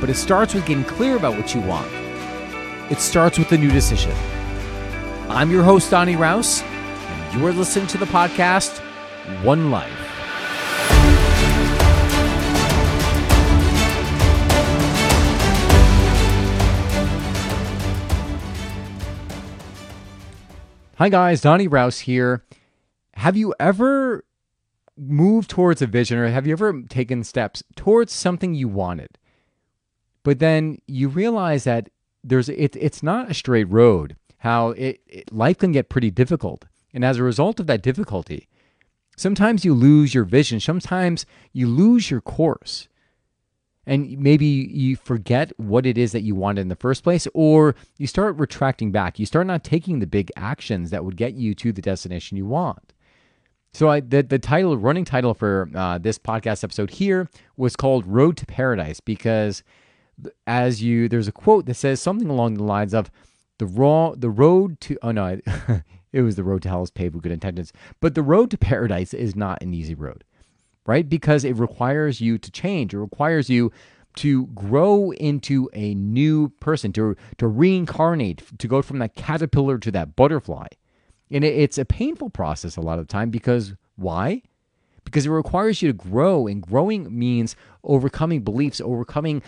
but it starts with getting clear about what you want. It starts with a new decision. I'm your host, Donny Raus, and you are listening to the podcast One Life. Hi, guys, Donny Raus here. Have you ever moved towards a vision or have you ever taken steps towards something you wanted? But then you realize that there's it, it's not a straight road. How it, it life can get pretty difficult, and as a result of that difficulty, sometimes you lose your vision. Sometimes you lose your course, and maybe you forget what it is that you wanted in the first place, or you start retracting back. You start not taking the big actions that would get you to the destination you want. So I, the the title, running title for uh, this podcast episode here was called "Road to Paradise" because as you there's a quote that says something along the lines of the raw the road to oh no it was the road to hell is paved with good intentions. But the road to paradise is not an easy road right? Because it requires you to change. It requires you to grow into a new person to to reincarnate to go from that caterpillar to that butterfly. And it, it's a painful process a lot of the time because why? Because it requires you to grow and growing means overcoming beliefs overcoming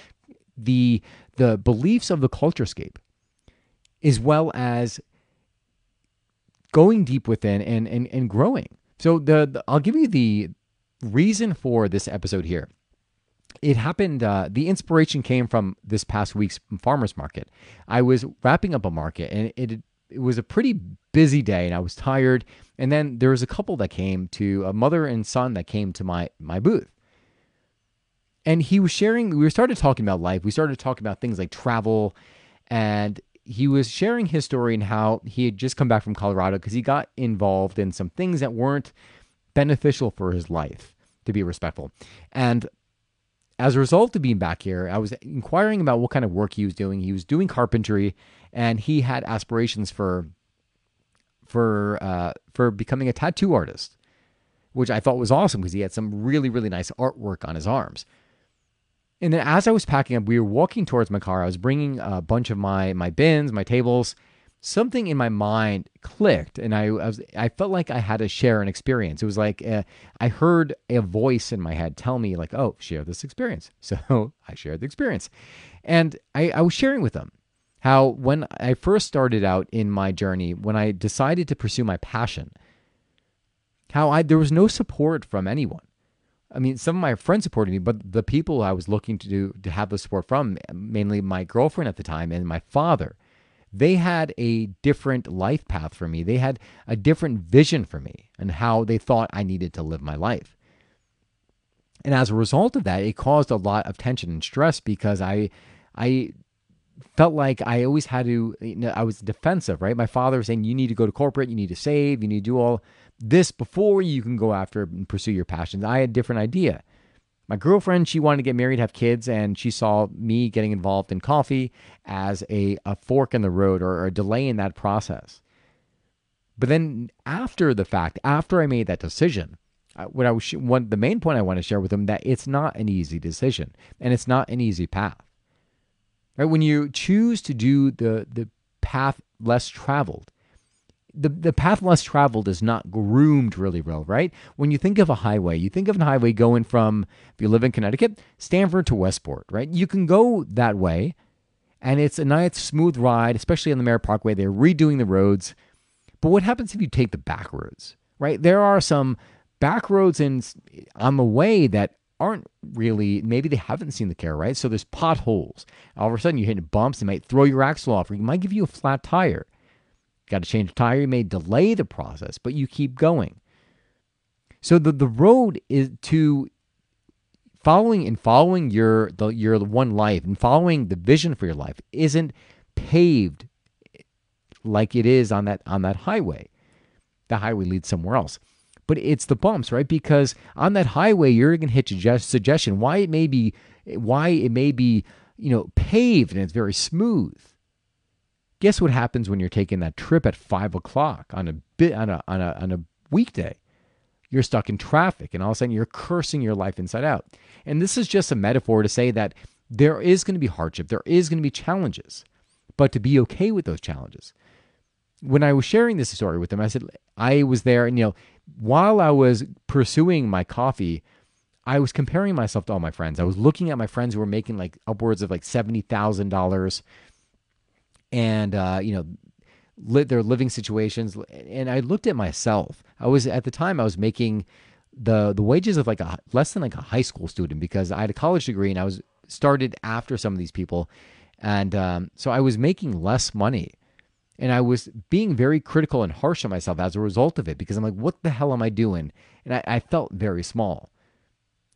the the beliefs of the culturescape, as well as going deep within and and, and growing. So the, the I'll give you the reason for this episode here. It happened. Uh, the inspiration came from this past week's farmers market. I was wrapping up a market, and it it was a pretty busy day, and I was tired. And then there was a couple that came to a mother and son that came to my my booth, and he was sharing we started talking about life. We started talking about things like travel. And he was sharing his story and how he had just come back from colorado because he got involved in some things that weren't beneficial for his life to be respectful. And as a result of being back here i was inquiring about what kind of work he was doing. He was doing carpentry and he had aspirations for for uh, for becoming a tattoo artist which i thought was awesome because he had some really really nice artwork on his arms and then as I was packing up, we were walking towards my car. I was bringing a bunch of my my bins, my tables. Something in my mind clicked, and I, I was I felt like I had to share an experience. It was like uh, I heard a voice in my head tell me like, "Oh, share this experience." So I shared the experience, and I, I was sharing with them how when I first started out in my journey, when I decided to pursue my passion, how I there was no support from anyone I mean, some of my friends supported me, but the people I was looking to do to have the support from, mainly my girlfriend at the time and my father, they had a different life path for me. They had a different vision for me and how they thought I needed to live my life. And as a result of that, it caused a lot of tension and stress because I, I felt like I always had to, you know, I was defensive, right? My father was saying, you need to go to corporate, you need to save, you need to do all this before you can go after and pursue your passions. I had a different idea. My girlfriend, she wanted to get married, have kids, and she saw me getting involved in coffee as a, a fork in the road or a delay in that process. But then after the fact, after I made that decision, what I was one the main point I want to share with them that it's not an easy decision and it's not an easy path. Right? When you choose to do the the path less traveled, the, the path less traveled is not groomed really well, right? When you think of a highway, you think of a highway going from, if you live in Connecticut, Stamford to Westport, right? You can go that way, and it's a nice, smooth ride, especially on the Merritt Parkway. They're redoing the roads. But what happens if you take the back roads, right? There are some back roads in, on the way that aren't really, maybe they haven't seen the car, right? So there's potholes. All of a sudden, you're hitting bumps, they might throw your axle off, or you might give you a flat tire. Got to change a tire, you may delay the process, but you keep going. So the, the road is to following and following your the your one life and following the vision for your life isn't paved like it is on that on that highway. The highway leads somewhere else. But it's the bumps, right? Because on that highway you're going to hit suggest- suggestion why it may be why it may be, you know, paved and it's very smooth. Guess what happens when you're taking that trip at five o'clock on a bit on a on a on a weekday? You're stuck in traffic, and all of a sudden you're cursing your life inside out. And this is just a metaphor to say that there is going to be hardship, there is going to be challenges, but to be okay with those challenges. When I was sharing this story with them, I said I was there, and you know, while I was pursuing my coffee, I was comparing myself to all my friends. I was looking at my friends who were making like upwards of like seventy thousand dollars. And uh, you know li- their living situations and i looked at myself. I was at the time i was making the the wages of like a less than like a high school student because i had a college degree and i was started after some of these people. And um, so i was making less money and i was being very critical and harsh on myself as a result of it because i'm like what the hell am i doing and i, I felt very small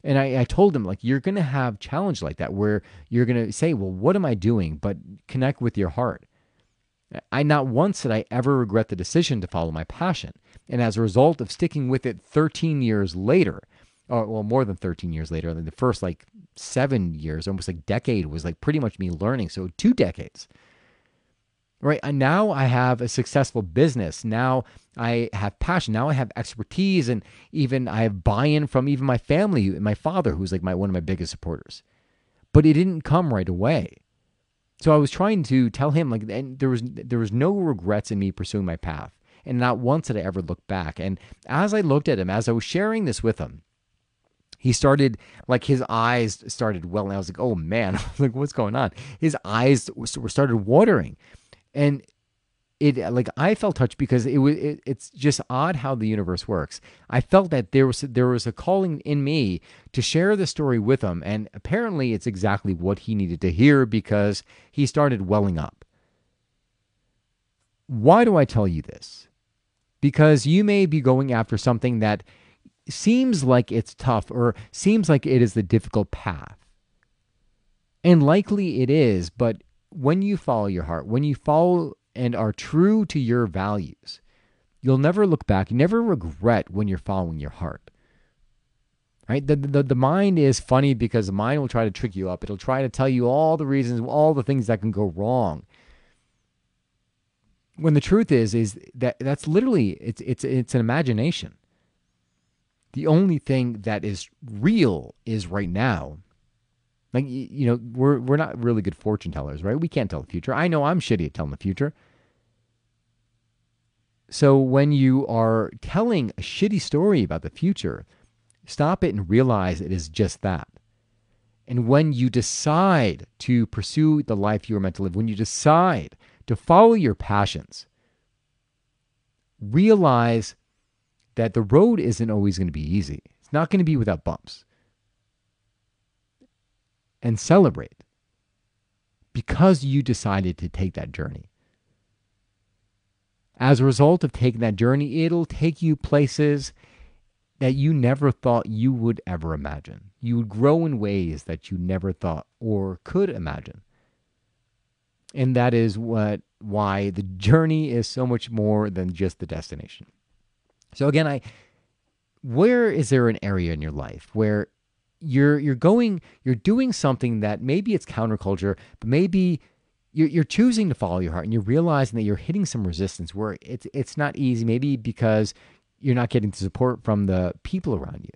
and I, I told him, like, you're going to have challenge like that where you're going to say, well, what am I doing? But connect with your heart. I not once did I ever regret the decision to follow my passion. And as a result of sticking with it 13 years later, or well, more than 13 years later, the first like seven years, almost like decade was like pretty much me learning. So two decades right? Now I have a successful business. Now I have passion. Now I have expertise, and even I have buy-in from even my family, my father, who's like my one of my biggest supporters. But it didn't come right away. So I was trying to tell him like, and there was there was no regrets in me pursuing my path, and not once did I ever look back. And as I looked at him, as I was sharing this with him, he started like his eyes started welling. I was like, oh man, like what's going on? His eyes were started watering and it like I felt touched because it was it, it's just odd how the universe works. I felt that there was there was a calling in me to share the story with him, and apparently it's exactly what he needed to hear because he started welling up. Why do I tell you this? Because you may be going after something that seems like it's tough or seems like it is the difficult path. And likely it is, but when you follow your heart, when you follow and are true to your values, you'll never look back. You never regret when you're following your heart. Right? The, the, the mind is funny because the mind will try to trick you up. It'll try to tell you all the reasons, all the things that can go wrong. When the truth is, is that that's literally it's it's it's an imagination. The only thing that is real is right now like you know, we're we're not really good fortune tellers, right? We can't tell the future. I know I'm shitty at telling the future. So when you are telling a shitty story about the future, stop it and realize it is just that. And when you decide to pursue the life you are meant to live, when you decide to follow your passions, realize that the road isn't always going to be easy. It's not going to be without bumps and celebrate because you decided to take that journey. As a result of taking that journey, it'll take you places that you never thought you would ever imagine. You would grow in ways that you never thought or could imagine. And that is what why the journey is so much more than just the destination. So again, I where is there an area in your life where you're you're going you're doing something that maybe it's counterculture, but maybe you're, you're choosing to follow your heart and you're realizing that you're hitting some resistance where it's it's not easy. Maybe because you're not getting the support from the people around you.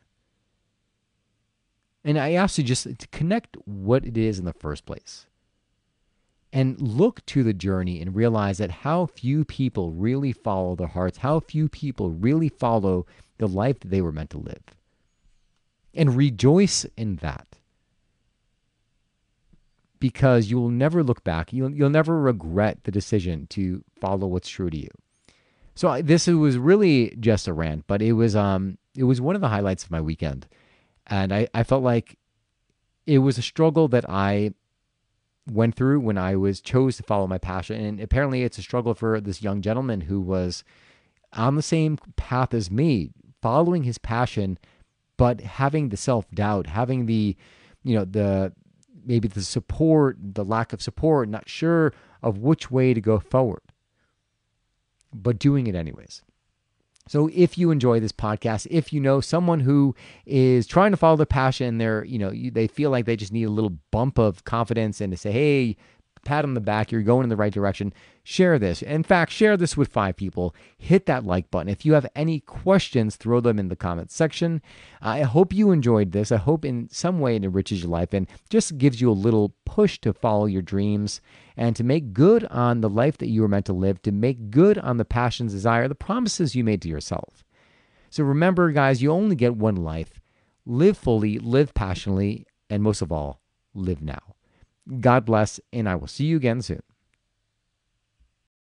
And I ask you just to connect what it is in the first place and look to the journey and realize that how few people really follow their hearts, how few people really follow the life that they were meant to live and rejoice in that because you will never look back. You'll, you'll never regret the decision to follow what's true to you. So this was really just a rant, but it was um it was one of the highlights of my weekend, and I, I felt like it was a struggle that I went through when I was chose to follow my passion, and apparently it's a struggle for this young gentleman who was on the same path as me, following his passion but having the self doubt, having the, you know, the maybe the support, the lack of support, not sure of which way to go forward, but doing it anyways. So if you enjoy this podcast, if you know someone who is trying to follow their passion, they're, you know, they feel like they just need a little bump of confidence and to say, hey, pat on the back, you're going in the right direction, share this. In fact, share this with five people. Hit that like button. If you have any questions, throw them in the comments section. I hope you enjoyed this. I hope in some way it enriches your life and just gives you a little push to follow your dreams and to make good on the life that you were meant to live, to make good on the passions, desire, the promises you made to yourself. So remember, guys, you only get one life. Live fully, live passionately, and most of all, live now. God bless, and I will see you again soon.